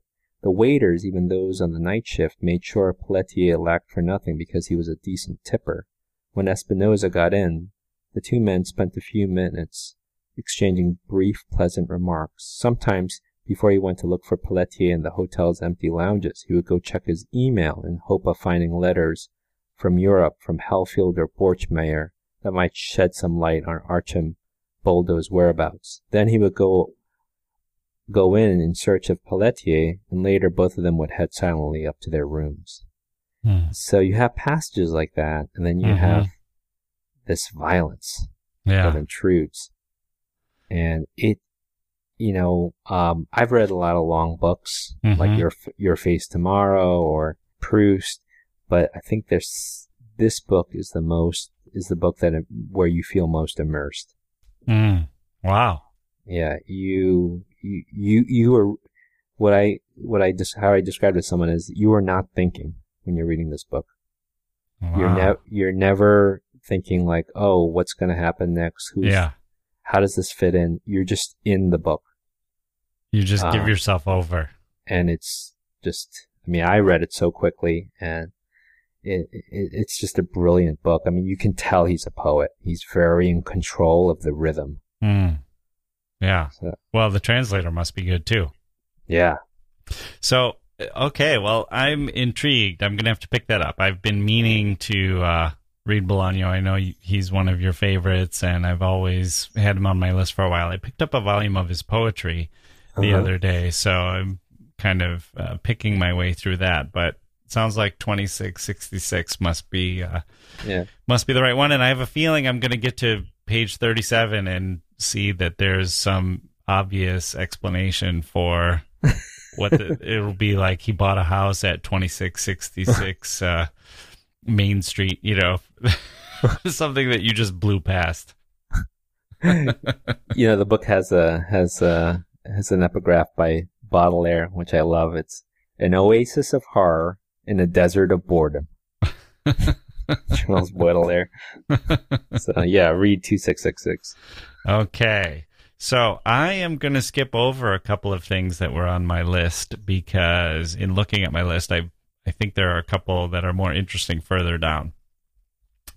The waiters, even those on the night shift, made sure Pelletier lacked for nothing because he was a decent tipper. When Espinoza got in, the two men spent a few minutes exchanging brief, pleasant remarks. Sometimes, before he went to look for Pelletier in the hotel's empty lounges, he would go check his email in hope of finding letters from Europe from Hellfeld or Borchmeyer that might shed some light on Archim Boldo's whereabouts. Then he would go go in in search of Pelletier, and later both of them would head silently up to their rooms. Hmm. So you have passages like that, and then you Mhm. have this violence that intrudes. And it, you know, um, I've read a lot of long books, Mhm. like Your Your Face Tomorrow or Proust, but I think there's this book is the most is the book that where you feel most immersed. Mm. Wow. Yeah, you you you you are what I what I just how I described it to someone is you are not thinking when you're reading this book. wow. You're never you're never thinking like, oh, what's going to happen next? Who's yeah. How does this fit in? You're just in the book, You just give Ah. yourself over. and it's just. I mean, I read it so quickly, and it, it it's just a brilliant book. I mean, you can tell he's a poet. He's very in control of the rhythm. Mm. Yeah. So- Well, the translator must be good too. Yeah, So, okay, well, I'm intrigued. I'm going to have to pick that up. I've been meaning to uh, read Bolaño. I know he's one of your favorites, and I've always had him on my list for a while. I picked up a volume of his poetry the Uh-huh. other day, so I'm kind of uh, picking my way through that. But sounds like 2666 must be uh, yeah. must be the right one. And I have a feeling I'm going to get to page 37 and see that there's some obvious explanation for what the, it'll be like. He bought a house at 2666 uh, Main Street, you know, something that you just blew past. you know, the book has a has a has an epigraph by Baudelaire, which I love. It's an oasis of horror in a desert of boredom. Charles Baudelaire. so yeah, read two six six six. Okay. So I am going to skip over a couple of things that were on my list because in looking at my list, I I think there are a couple that are more interesting further down.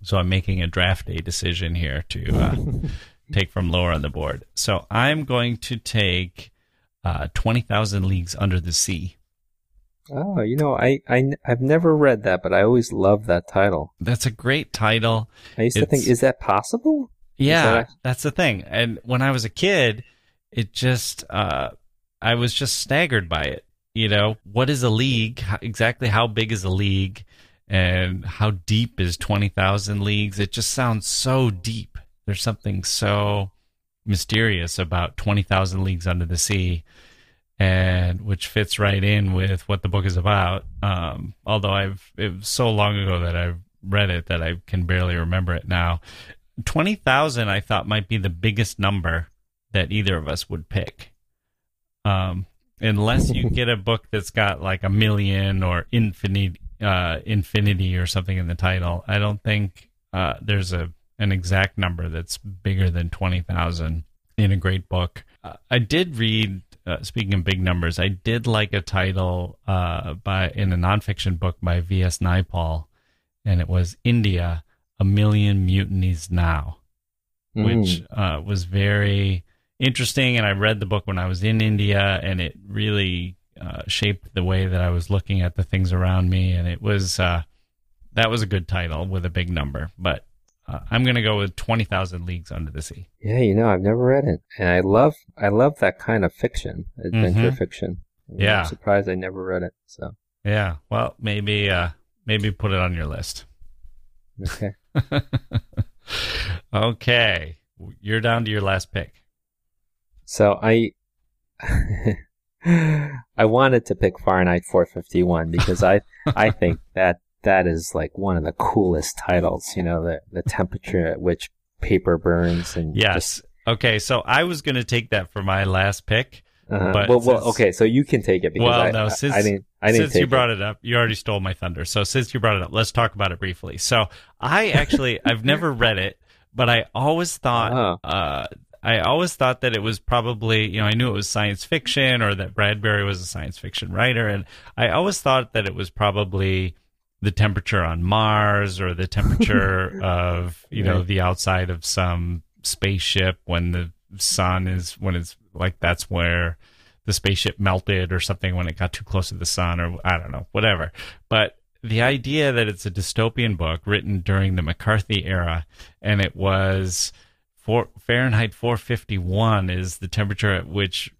So I'm making a draft day decision here to uh, take from lower on the board. So I'm going to take uh, Twenty Thousand Leagues Under the Sea. Oh, you know, I, I I've never read that, but I always loved that title. That's a great title. I used to think, is that possible? Yeah, that- that's the thing. And when I was a kid, it just uh I was just staggered by it. You know, what is a league? Exactly how big is a league? And how deep is 20,000 leagues? It just sounds so deep. There's something so mysterious about 20,000 leagues under the sea and which fits right in with what the book is about. Um, although I've it was so long ago that I've read it that I can barely remember it now. Twenty thousand, I thought might be the biggest number that either of us would pick. Um, unless you get a book that's got like a million or infinite, uh, infinity or something in the title, I don't think uh, there's a an exact number that's bigger than twenty thousand in a great book. Uh, I did read. Uh, speaking of big numbers, I did like a title uh, by in a nonfiction book by V.S. Naipaul, and it was India: A Million Mutinies Now, which uh, was very interesting. And I read the book when I was in India, and it really uh, shaped the way that I was looking at the things around me. And it was uh, that was a good title with a big number, but uh, I'm going to go with Twenty Thousand Leagues Under the Sea. Yeah, you know, I've never read it, and I love I love that kind of fiction, adventure Mhm. fiction. Yeah. I'm surprised I never read it. So Yeah, well, maybe uh, maybe put it on your list. okay. okay, you're down to your last pick. So I I wanted to pick Fahrenheit 451 because I I think that that is like one of the coolest titles. You know, the the temperature at which paper burns and Yes. Okay, so I was going to take that for my last pick. uh, but well, well, okay, so you can take it because Well, I, no, I- since- I didn't I didn't since you brought it. up, you already stole my thunder. So since you brought it up, let's talk about it briefly. So I actually I've never read it, but I always thought Oh. uh, I always thought that it was probably you know I knew it was science fiction or that Bradbury was a science fiction writer, and I always thought that it was probably the temperature on Mars or the temperature of you know Right. the outside of some spaceship when the sun is when it's like that's where the spaceship melted or something when it got too close to the sun or I don't know, whatever. But the idea that it's a dystopian book written during the McCarthy era and it was for Fahrenheit 451 is the temperature at which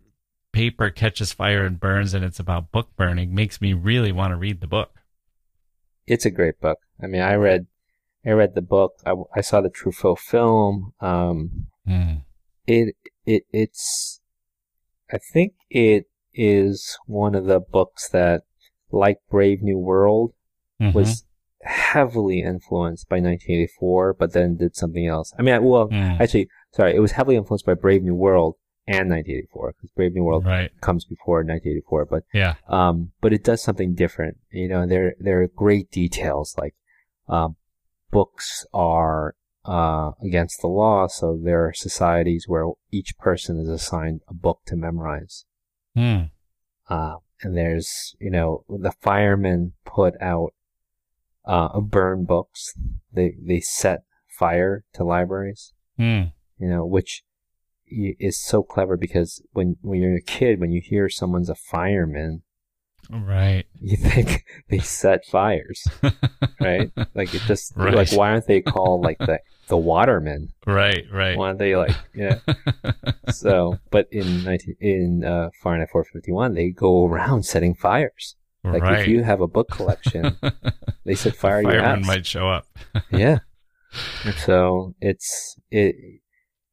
paper catches fire and burns and it's about book burning makes me really want to read the book. it's a great book. I mean, I read, I read the book. I, I saw the Truffaut film. Um, Mm. it it it's I think it is one of the books that like Brave New World Mhm. was heavily influenced by 1984 but then did something else. I mean I- well Mm. actually sorry it was heavily influenced by Brave New World and 1984 because Brave New World right. comes before 1984 but Yeah. um, but it does something different. You know, there there are great details like um, books are uh, against the law, so there are societies where each person is assigned a book to memorize. Mm. Uh, and there's you know the firemen put out uh, burn books. They they set fire to libraries Mm. you know, which is so clever because when when you're a kid, when you hear someone's a fireman, Right. you think they set fires, right? like it just Right. like why aren't they called like the the watermen? right. Right. Why aren't they like yeah? so, but in nineteen in uh, Fahrenheit 451, they go around setting fires. Like right. if you have a book collection, they said fire your house. might show up. yeah. So it's it,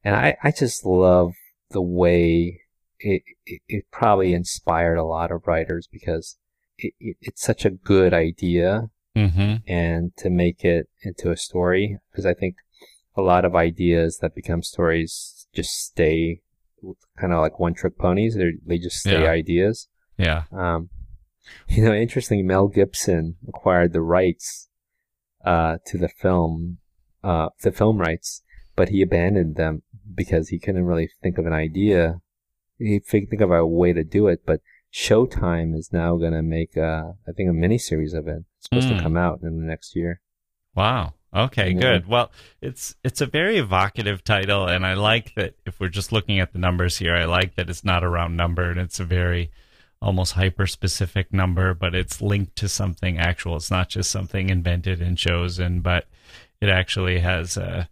and I I just love the way it it, it probably inspired a lot of writers because it, it, it's such a good idea mm-hmm. and to make it into a story because I think a lot of ideas that become stories just stay kind of like one trick ponies. They they just stay Yeah. ideas. Yeah. Um, you know, interesting. Mel Gibson acquired the rights uh, to the film, uh, the film rights, but he abandoned them because he couldn't really think of an idea. He think think of a way to do it, but Showtime is now going to make, uh, I think, a miniseries of it. It's supposed Mm. to come out in the next year. Wow. Okay, Yeah. good. Well, it's it's a very evocative title, and I like that. If we're just looking at the numbers here, I like that it's not a round number, and it's a very almost hyper specific number, but it's linked to something actual. It's not just something invented and chosen, but it actually has a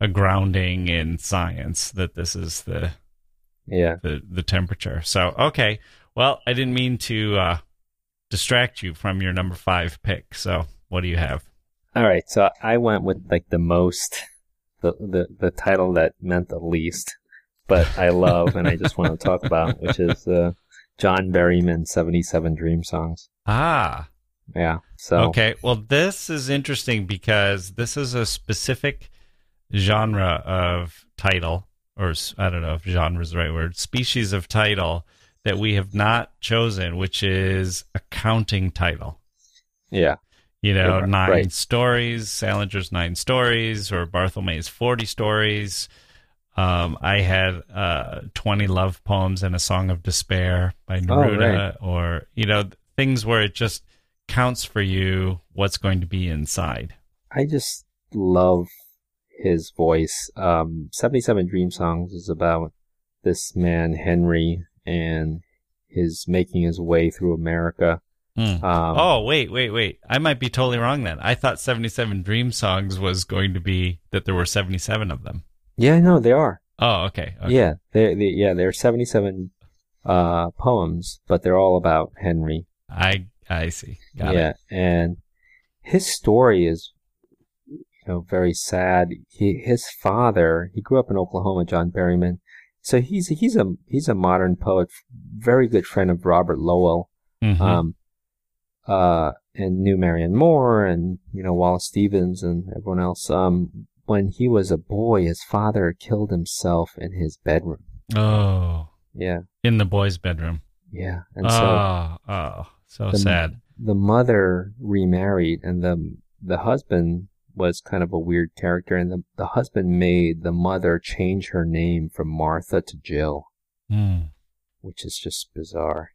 a grounding in science that this is the Yeah. the the temperature. So okay, well, I didn't mean to uh, distract you from your number five pick. So what do you have? All right. So I went with like the most, the, the, the title that meant the least, but I love and I just want to talk about, which is, uh, John Berryman 77 Dream Songs. Ah, Yeah. So, Okay, well, this is interesting because this is a specific genre of title, or I don't know if genre is the right word, species of title that we have not chosen, which is a counting title. yeah. You know, Right, nine right. stories, Salinger's nine stories, or Barthelme's 40 stories. Um, I had uh, 20 love poems and a song of despair by Neruda, Oh, right. or, you know, things where it just counts for you what's going to be inside. I just love his voice. Um, 77 Dream Songs is about this man, Henry, and his making his way through America. Hmm. Um, oh, wait, wait, wait. I might be totally wrong then. I thought 77 Dream Songs was going to be that there were 77 of them. Yeah, no, they are. Oh, okay. okay. Yeah, they, they yeah, there are 77 uh, poems, but they're all about Henry. I I see. Got yeah, it. and his story is you know very sad. He his father, he grew up in Oklahoma, John Berryman. So he's he's a he's a modern poet, very good friend of Robert Lowell. Mhm. Um uh and knew Marianne Moore and you know Wallace Stevens and everyone else. Um when he was a boy, his father killed himself in his bedroom. oh, Yeah. in the boys' bedroom. Yeah. And so oh, oh, so the, sad. The mother remarried, and the the husband was kind of a weird character, and the the husband made the mother change her name from Martha to Jill, Hmm. which is just bizarre.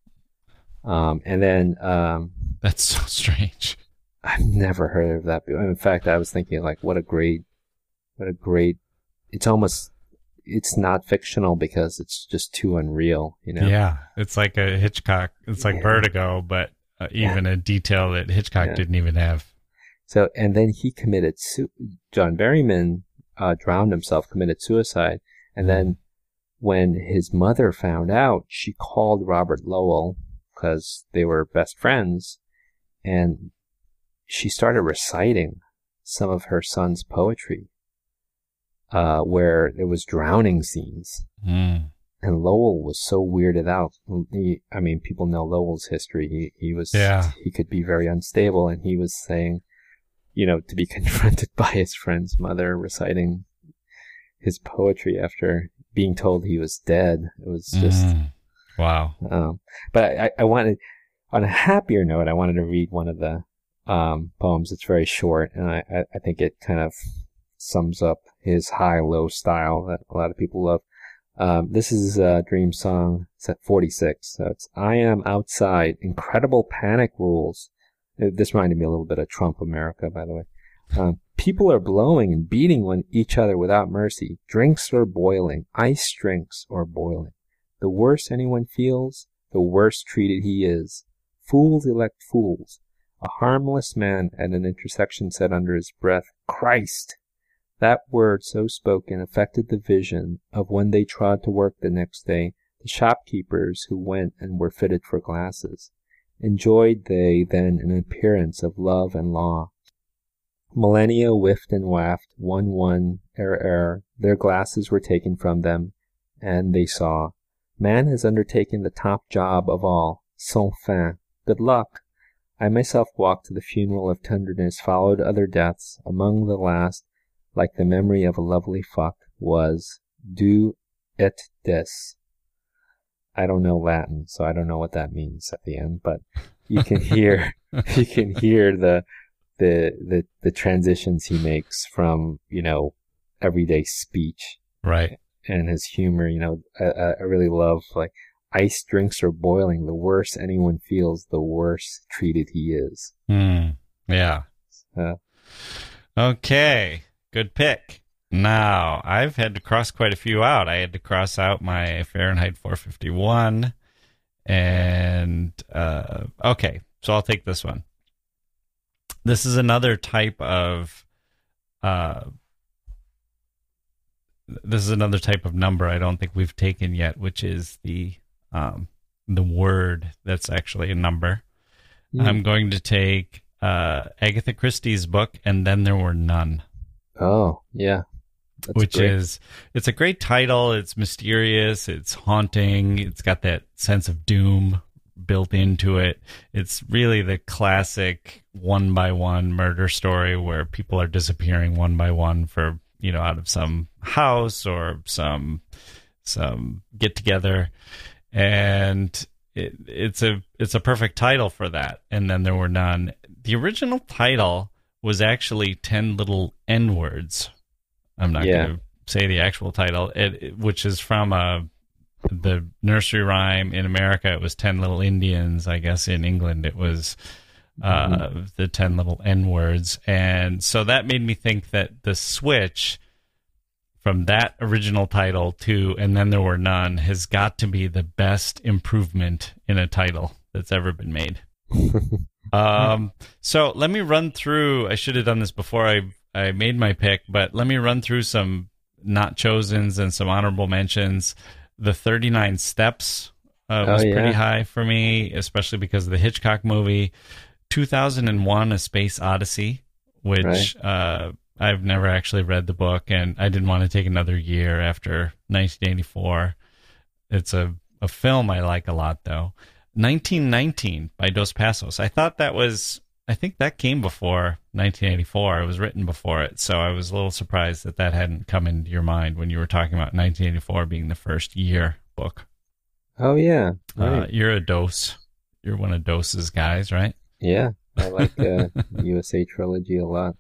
Um, and then um, That's so strange. I've never heard of that. before. In fact, I was thinking like, what a great, what a great. It's almost, it's not fictional because it's just too unreal, you know. Yeah, it's like a Hitchcock. It's like Yeah. Vertigo, but uh, even a detail that Hitchcock Yeah. didn't even have. So, and then he committed su- John Berryman uh, drowned himself, committed suicide, and then when his mother found out, she called Robert Lowell because they were best friends, and she started reciting some of her son's poetry, uh, where there was drowning scenes. Mm. And Lowell was so weirded out. He, I mean, people know Lowell's history. He, he was, Yeah. he could be very unstable, and he was saying, you know, to be confronted by his friend's mother reciting his poetry after being told he was dead. It was just, Mm. Wow. um, but I, I wanted, on a happier note, I wanted to read one of the um, poems. It's very short, and I, I, I think it kind of sums up his high-low style that a lot of people love. Um, this is a dream song. At 46. So it's I am outside. Incredible panic rules. Uh, This reminded me a little bit of Trump America, by the way. Um, people are blowing and beating one each other without mercy. Drinks are boiling. Ice drinks are boiling. The worse anyone feels, the worse treated he is. Fools elect fools. A harmless man at an intersection said under his breath, Christ! That word so spoken affected the vision of when they trod to work the next day, the shopkeepers who went and were fitted for glasses. Enjoyed they then an appearance of love and law. Millennia whiffed and waft, one one, ere ere, their glasses were taken from them, and they saw. Man has undertaken the top job of all, sans fin. Good luck! I myself walked to the funeral of tenderness, followed other deaths. Among the last, like the memory of a lovely fuck, was do et des. I don't know Latin, so I don't know what that means at the end, but you can hear you can hear the the the the transitions he makes from, you know, everyday speech Right. and his humor. You know, I, I I really love like ice drinks are boiling. The worse anyone feels, the worse treated he is. Mm. Yeah. Uh, Okay. Good pick. Now, I've had to cross quite a few out. I had to cross out my Fahrenheit 451. And, uh, okay. So I'll take this one. This is another type of, uh, this is another type of number I don't think we've taken yet, which is the, um, the word that's actually a number. Hmm. I'm going to take uh, Agatha Christie's book, and then there were none, oh yeah, That's which great. is it's a great title. It's mysterious. It's haunting. It's got that sense of doom built into it. It's really the classic one by one murder story where people are disappearing one by one for you know out of some house or some some get together and it, it's a it's a perfect title for that and then there were none the original title was actually 10 little n words. I'm not Yeah. going to say the actual title. It, which is from a the nursery rhyme in america. It was 10 little indians i guess in england. It was uh, the 10 little n words. And so that made me think that the switch from that original title to and then there were none has got to be the best improvement in a title that's ever been made um so let me run through i should have done this before i i made my pick but let me run through some not chosens and some honorable mentions the 39 steps uh, Oh, was yeah. pretty high for me especially because of the hitchcock movie 2001 a space odyssey which Right. uh I've never actually read the book, and I didn't want to take another year after 1984. It's a, a film I like a lot, though. 1919 by Dos Passos. I thought that was, I think that came before 1984. It was written before it, so I was a little surprised that that hadn't come into your mind when you were talking about 1984 being the first year book. oh yeah, Uh, you're a Dos. You're one of Dos's guys, right? yeah. I like uh, USA trilogy a lot.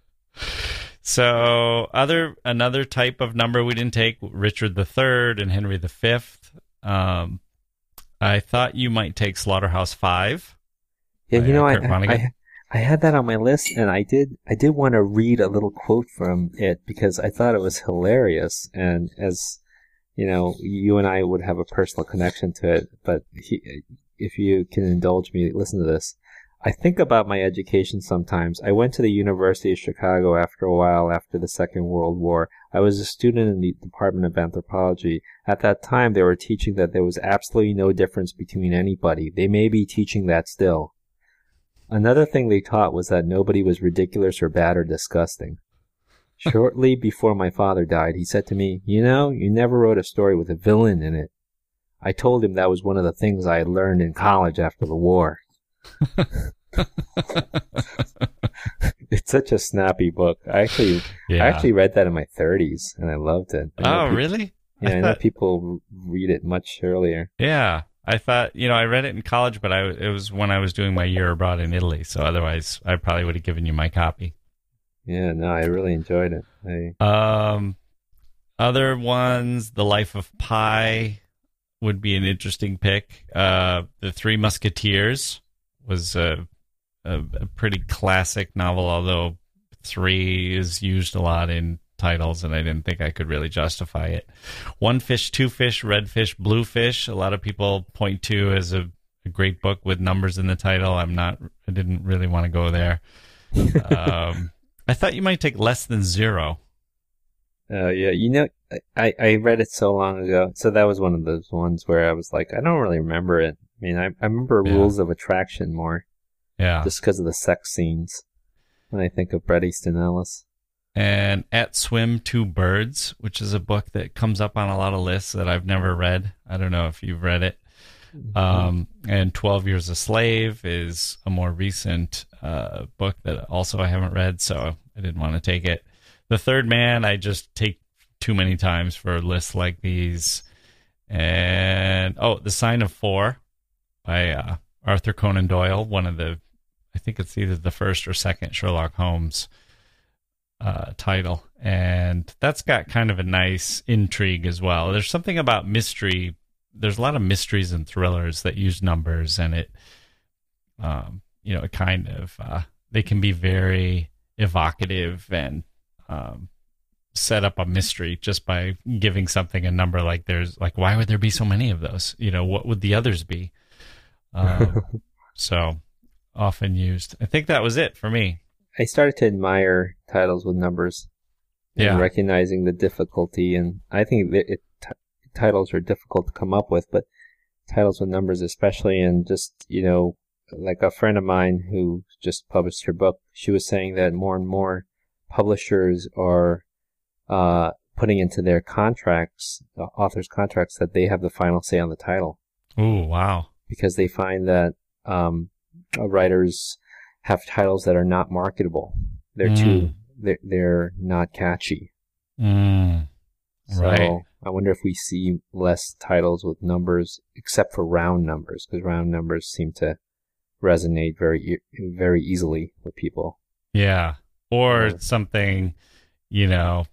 So other another type of number we didn't take Richard the Third and Henry the Fifth. Um, I thought you might take Slaughterhouse Five. Yeah, you know, I, I I had that on my list, and I did I did want to read a little quote from it because I thought it was hilarious, and as you know, you and I would have a personal connection to it. But he, if you can indulge me, listen to this. I think about my education sometimes. I went to the University of Chicago after a while after the Second World War. I was a student in the Department of Anthropology. At that time, they were teaching that there was absolutely no difference between anybody. They may be teaching that still. Another thing they taught was that nobody was ridiculous or bad or disgusting. Shortly before my father died, he said to me, You know, you never wrote a story with a villain in it. I told him that was one of the things I had learned in college after the war. it's such a snappy book. I actually, Yeah. I actually read that in my 30s, and I loved it. I oh, really? Yeah, I I know people read it much earlier. Yeah. I thought, you know, I read it in college, but I it was when I was doing my year abroad in Italy. So otherwise, I probably would have given you my copy. Yeah, no, I really enjoyed it. I, Um, other ones, The Life of Pi would be an interesting pick. Uh, The Three Musketeers was a, a, a pretty classic novel, although three is used a lot in titles, and I didn't think I could really justify it. One Fish, Two Fish, Red Fish, Blue Fish. A lot of people point to as a, a great book with numbers in the title. I'm not. I didn't really want to go there. um, I thought you might take less than zero. Uh, yeah, you know, I, I read it so long ago. So that was one of those ones where I was like, I don't really remember it. I mean, I, I remember Yeah. Rules of Attraction more, Yeah. just because of the sex scenes when I think of Bret Easton Ellis. and At Swim Two Birds, which is a book that comes up on a lot of lists that I've never read. I don't know if you've read it. Um, and 12 Years a Slave is a more recent uh, book that also I haven't read, so I didn't want to take it. The Third Man, I just take too many times for lists like these. And oh, The Sign of Four by uh, Arthur Conan Doyle, one of the, I think it's either the first or second Sherlock Holmes uh, title, and that's got kind of a nice intrigue as well. There's something about mystery. There's a lot of mysteries and thrillers that use numbers, and it, um, you know, it kind of uh, they can be very evocative and um, set up a mystery just by giving something a number. Like there's like, why would there be so many of those? You know, what would the others be? Um, so often used. I think that was it for me. I started to admire titles with numbers and Yeah. recognizing the difficulty. And I think that it, t- titles are difficult to come up with, but titles with numbers, especially, and just, you know, like a friend of mine who just published her book, she was saying that more and more publishers are uh, putting into their contracts, uh, authors' contracts, that they have the final say on the title Oh wow. Because they find that um, uh, writers have titles that are not marketable. They're too Mm. they're, they're not catchy. Mm, So Right. I wonder if we see less titles with numbers, except for round numbers, because round numbers seem to resonate very e- very easily with people. Yeah. Or Yeah. something, you know,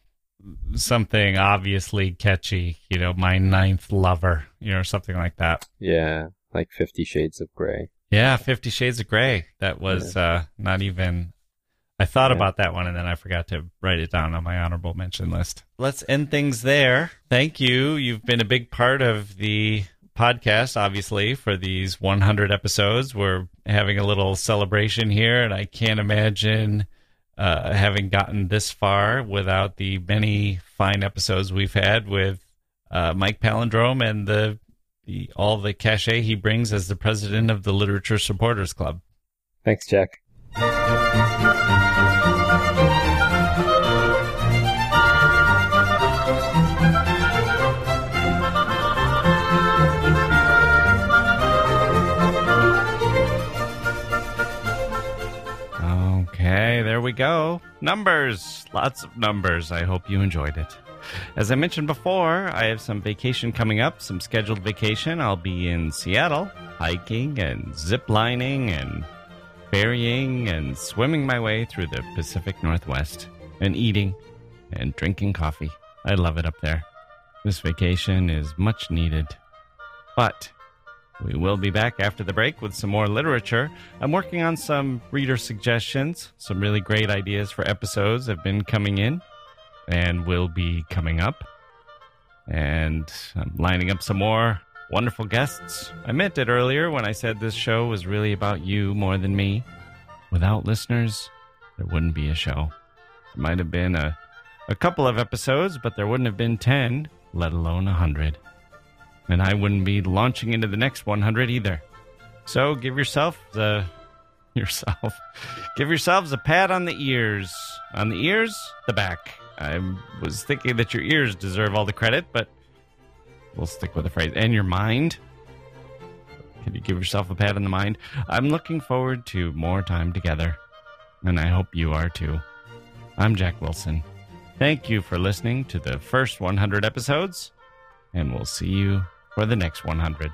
something obviously catchy, you know, my ninth lover, you know, something like that. Yeah, like Fifty Shades of Grey. Yeah, Fifty Shades of Grey. That was uh, not even. I thought Yeah. about that one and then I forgot to write it down on my honorable mention list. Let's end things there. Thank you. You've been a big part of the podcast, obviously, for these 100 episodes. We're having a little celebration here, and I can't imagine uh, having gotten this far without the many fine episodes we've had with uh, Mike Palindrome and the the all the cachet he brings as the president of the Literature Supporters Club. Thanks, Jacke. Okay, there we go. Numbers. Lots of numbers. I hope you enjoyed it. As I mentioned before, I have some vacation coming up, some scheduled vacation. I'll be in Seattle, hiking and zip lining and ferrying and swimming my way through the Pacific Northwest and eating and drinking coffee. I love it up there. This vacation is much needed. But we will be back after the break with some more literature. I'm working on some reader suggestions. Some really great ideas for episodes have been coming in and will be coming up. And I'm lining up some more wonderful guests. I meant it earlier when I said this show was really about you more than me. Without listeners, there wouldn't be a show. There might have been a, a couple of episodes, but there wouldn't have been 10, let alone a 100 and I wouldn't be launching into the next 100 either. So give yourself the yourself. Give yourselves a pat on the ears. On the ears, the back. I was thinking that your ears deserve all the credit, but we'll stick with the phrase. And your mind. Can you give yourself a pat on the mind? I'm looking forward to more time together, and I hope you are too. I'm Jacke Wilson. Thank you for listening to the first 100 episodes, and we'll see you for the next 100.